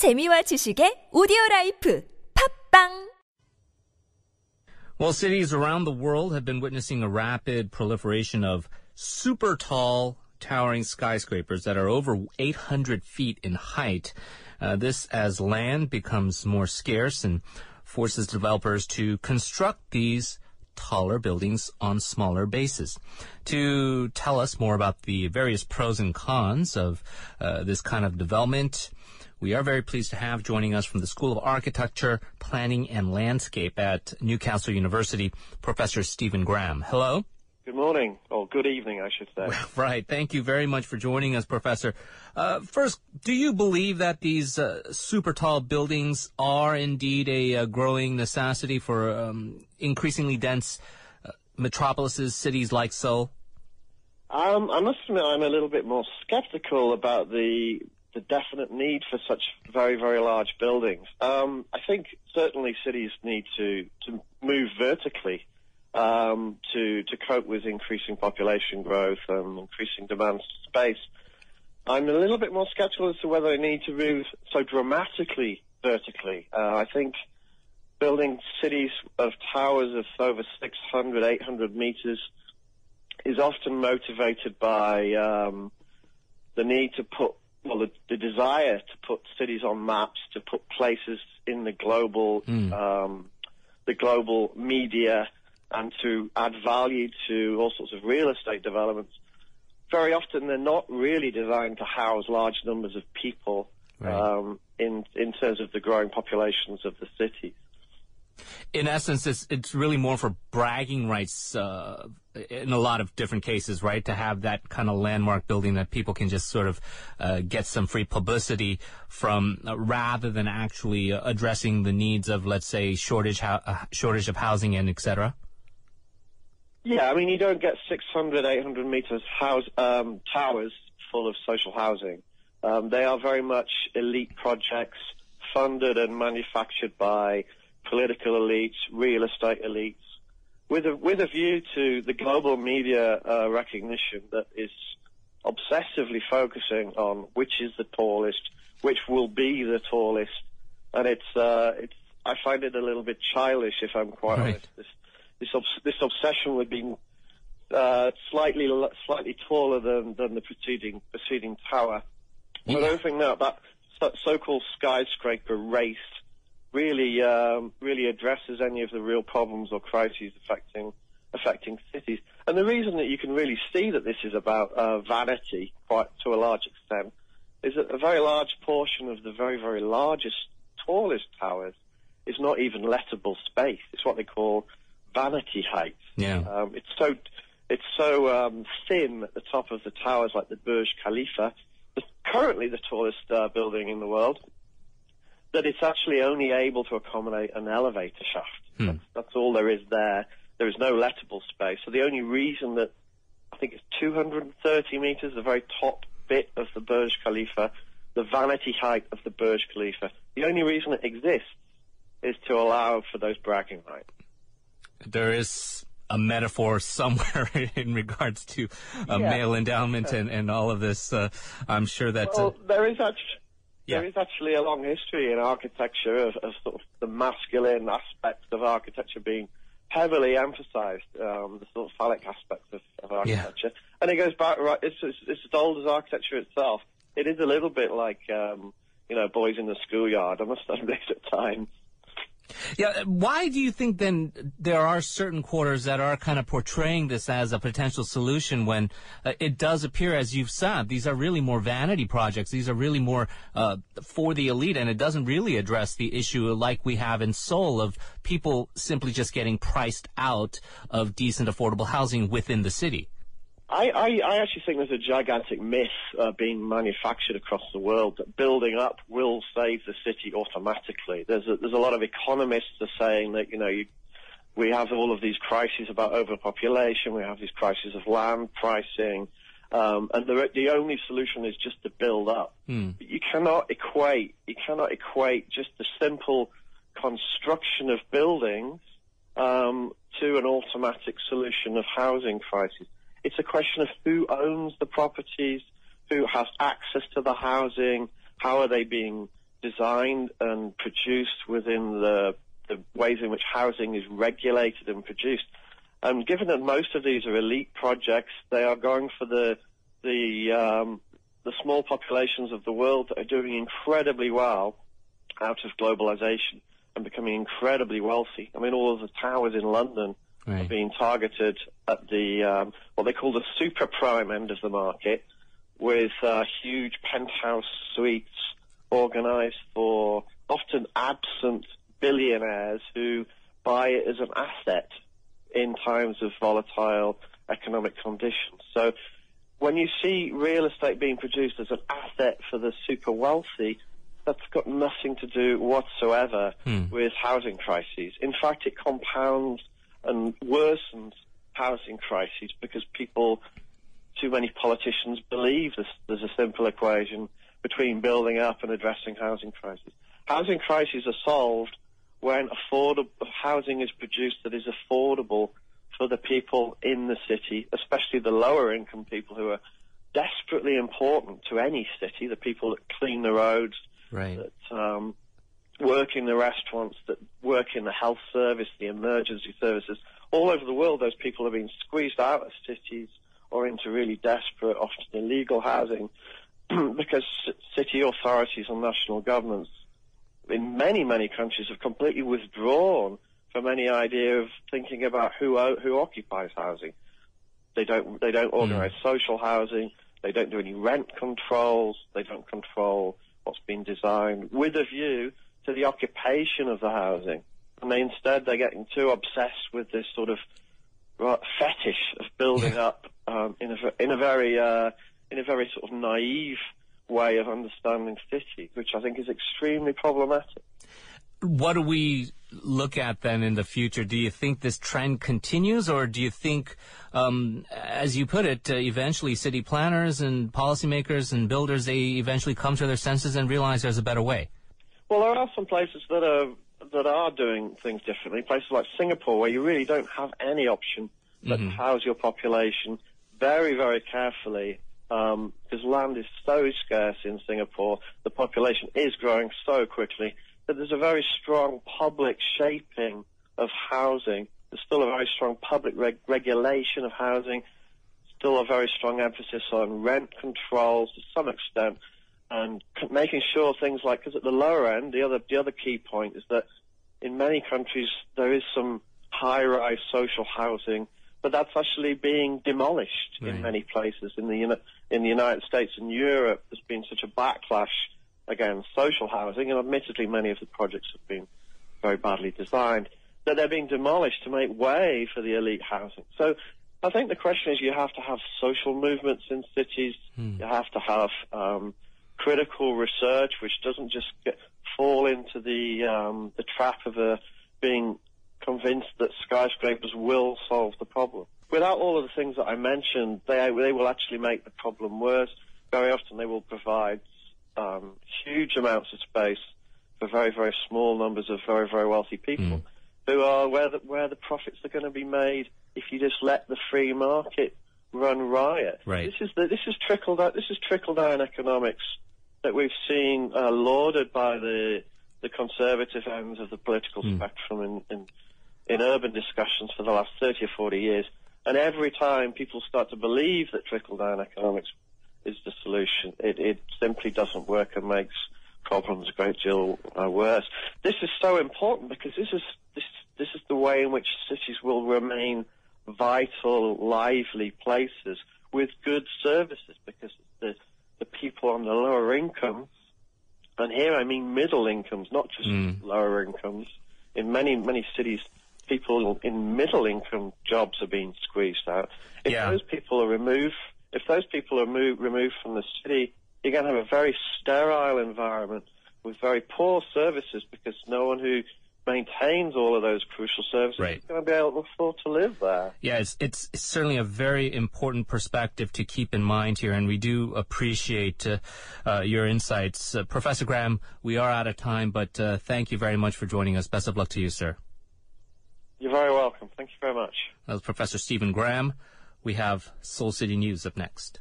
재미와 지식의 오디오 라이프 팝빵 Well, cities around the world have been witnessing a rapid proliferation of super tall, towering skyscrapers that are over 800 feet in height. Uh, this as land becomes more scarce and forces developers to construct these taller buildings on smaller bases. To tell us more about the various pros and cons of uh, this kind of development, we are very pleased to have joining us from the School of Architecture, Planning and Landscape at Newcastle University, Professor Stephen Graham. Hello. Good morning, or good evening, I should say. Right. Thank you very much for joining us, Professor. Uh, first, do you believe that these uh, super tall buildings are indeed a, uh growing necessity for um, increasingly dense uh, metropolises, cities like Seoul? Um, I must admit, I'm a little bit more sceptical about the the definite need for such very, very large buildings. Um, I think certainly cities need to to move vertically um, to to cope with increasing population growth and increasing demand for space. I'm a little bit more skeptical as to whether they need to move so dramatically vertically. Uh, I think building cities of towers of over 600, 800 meters is often motivated by um, the need to put, well, the, the desire to put cities on maps, to put places in the global, um, the global media, and to add value to all sorts of real estate developments. Very often, they're not really designed to house large numbers of people Right. um, in in terms of the growing populations of the cities. In essence, it's it's really more for bragging rights uh, in a lot of different cases, right? To have that kind of landmark building that people can just sort of uh, get some free publicity from, uh, rather than actually uh, addressing the needs of, let's say, shortage hou- uh, shortage of housing and et cetera. Yeah, I mean, you don't get 600, 800 meters house, um, towers full of social housing. Um, they are very much elite projects funded and manufactured by political elites, real estate elites, with a, with a view to the global media uh, recognition that is obsessively focusing on which is the tallest, which will be the tallest, and it's uh, it's I find it a little bit childish if I'm quite Right. honest. This this, obs- this obsession with being uh, slightly slightly taller than, than the preceding preceding tower. I Yeah. don't think that that so-called skyscraper race really um, really addresses any of the real problems or crises affecting affecting cities. And the reason that you can really see that this is about uh, vanity, quite to a large extent, is that a very large portion of the very very largest, tallest towers is not even lettable space. It's what they call vanity height. Yeah. Um, it's so it's so um, thin at the top of the towers, like the Burj Khalifa, the, currently the tallest uh, building in the world, that it's actually only able to accommodate an elevator shaft. That's, that's all there is there. There is no lettable space. So the only reason that I think it's 230 meters, the very top bit of the Burj Khalifa, the vanity height of the Burj Khalifa, the only reason it exists is to allow for those bragging rights. there is a metaphor somewhere in regards to uh, Yeah. male endowment and, and all of this. Uh, I'm sure that. uh, there is actually Yeah. there is actually a long history in architecture of, of sort of the masculine aspects of architecture being heavily emphasised, um, the sort of phallic aspects of, of architecture, and it goes back right. It's, it's, it's as old as architecture itself. It is a little bit like um, you know boys in the schoolyard. I must admit at times. Yeah, why do you think then there are certain quarters that are kind of portraying this as a potential solution when uh, it does appear, as you've said, these are really more vanity projects. These are really more uh, for the elite, and it doesn't really address the issue like we have in Seoul of people simply just getting priced out of decent, affordable housing within the city. I, I, I actually think there's a gigantic myth uh, being manufactured across the world that building up will save the city automatically. There's a, there's a lot of economists are saying that you know you, we have all of these crises about overpopulation, we have these crises of land pricing, um, and the, the only solution is just to build up. But You cannot equate you cannot equate just the simple construction of buildings um, to an automatic solution of housing crisis. It's a question of who owns the properties, who has access to the housing, how are they being designed and produced within the, the ways in which housing is regulated and produced. And given that most of these are elite projects, they are going for the the um, the small populations of the world that are doing incredibly well out of globalization and becoming incredibly wealthy. I mean, all of the towers in London Right. are being targeted at the um, what they call the super prime end of the market, with uh, huge penthouse suites organised for often absent billionaires who buy it as an asset in times of volatile economic conditions. So when you see real estate being produced as an asset for the super wealthy, that's got nothing to do whatsoever with housing crises. In fact, it compounds and worsens housing crises because people, too many politicians believe there's, there's a simple equation between building up and addressing housing crises. Housing crises are solved when affordable housing is produced that is affordable for the people in the city, especially the lower income people who are desperately important to any city, the people that clean the roads, Right. that um, work in the restaurants, that work in the health service, the emergency services. All over the world, those people are being squeezed out of cities or into really desperate, often illegal housing because city authorities and national governments in many, many countries have completely withdrawn from any idea of thinking about who who occupies housing. They don't they don't hmm. organise social housing. They don't do any rent controls. They don't control what's been designed with a view to the occupation of the housing. And they instead they're getting too obsessed with this sort of fetish of building up um, in a in a very uh, in a very sort of naive way of understanding cities, which I think is extremely problematic. What do we look at then in the future? Do you think this trend continues, or do you think, um, as you put it, uh, eventually city planners and policymakers and builders they eventually come to their senses and realize there's a better way? Well, there are some places that are that are doing things differently. Places like Singapore, where you really don't have any option but to mm-hmm. house your population very, very carefully, um, because land is so scarce in Singapore. The population is growing so quickly that there's a very strong public shaping of housing. There's still a very strong public reg- regulation of housing. Still a very strong emphasis on rent controls to some extent and making sure things like because at the lower end, the other the other key point is that in many countries there is some high-rise social housing, but that's actually being demolished Right. in many places in the in the United States and Europe. There's been such a backlash against social housing, and admittedly, many of the projects have been very badly designed that they're being demolished to make way for the elite housing. So. I think the question is you have to have social movements in cities. You have to have um, critical research, which doesn't just get, fall into the um, the trap of uh, being convinced that skyscrapers will solve the problem. Without all of the things that I mentioned, they they will actually make the problem worse. Very often, they will provide um, huge amounts of space for very very small numbers of very very wealthy people, who are where the, where the profits are going to be made if you just let the free market run riot. Right. This is the, this is trickle down this is trickle down economics that we've seen uh, lauded by the the conservative ends of the political spectrum in, in in urban discussions for the last 30 or 40 years. And every time people start to believe that trickle down economics is the solution, it, it simply doesn't work and makes problems a great deal uh, worse. This is so important because this is this this is the way in which cities will remain vital, lively places with good services because the the people on the lower incomes, and here I mean middle incomes, not just hmm. lower incomes. In many many cities, people in middle income jobs are being squeezed out. If Yeah. those people are removed, if those people are moved, removed from the city, you're going to have a very sterile environment with very poor services because no one who maintains all of those crucial services Right. is going to be able to afford to live there. Yeah, it's, it's it's certainly a very important perspective to keep in mind here, and we do appreciate uh, uh, your insights. Uh, Professor Graham, we are out of time, but uh, thank you very much for joining us. Best of luck to you, sir. You're very welcome. Thank you very much. That was Professor Stephen Graham. We have Seoul City News up next.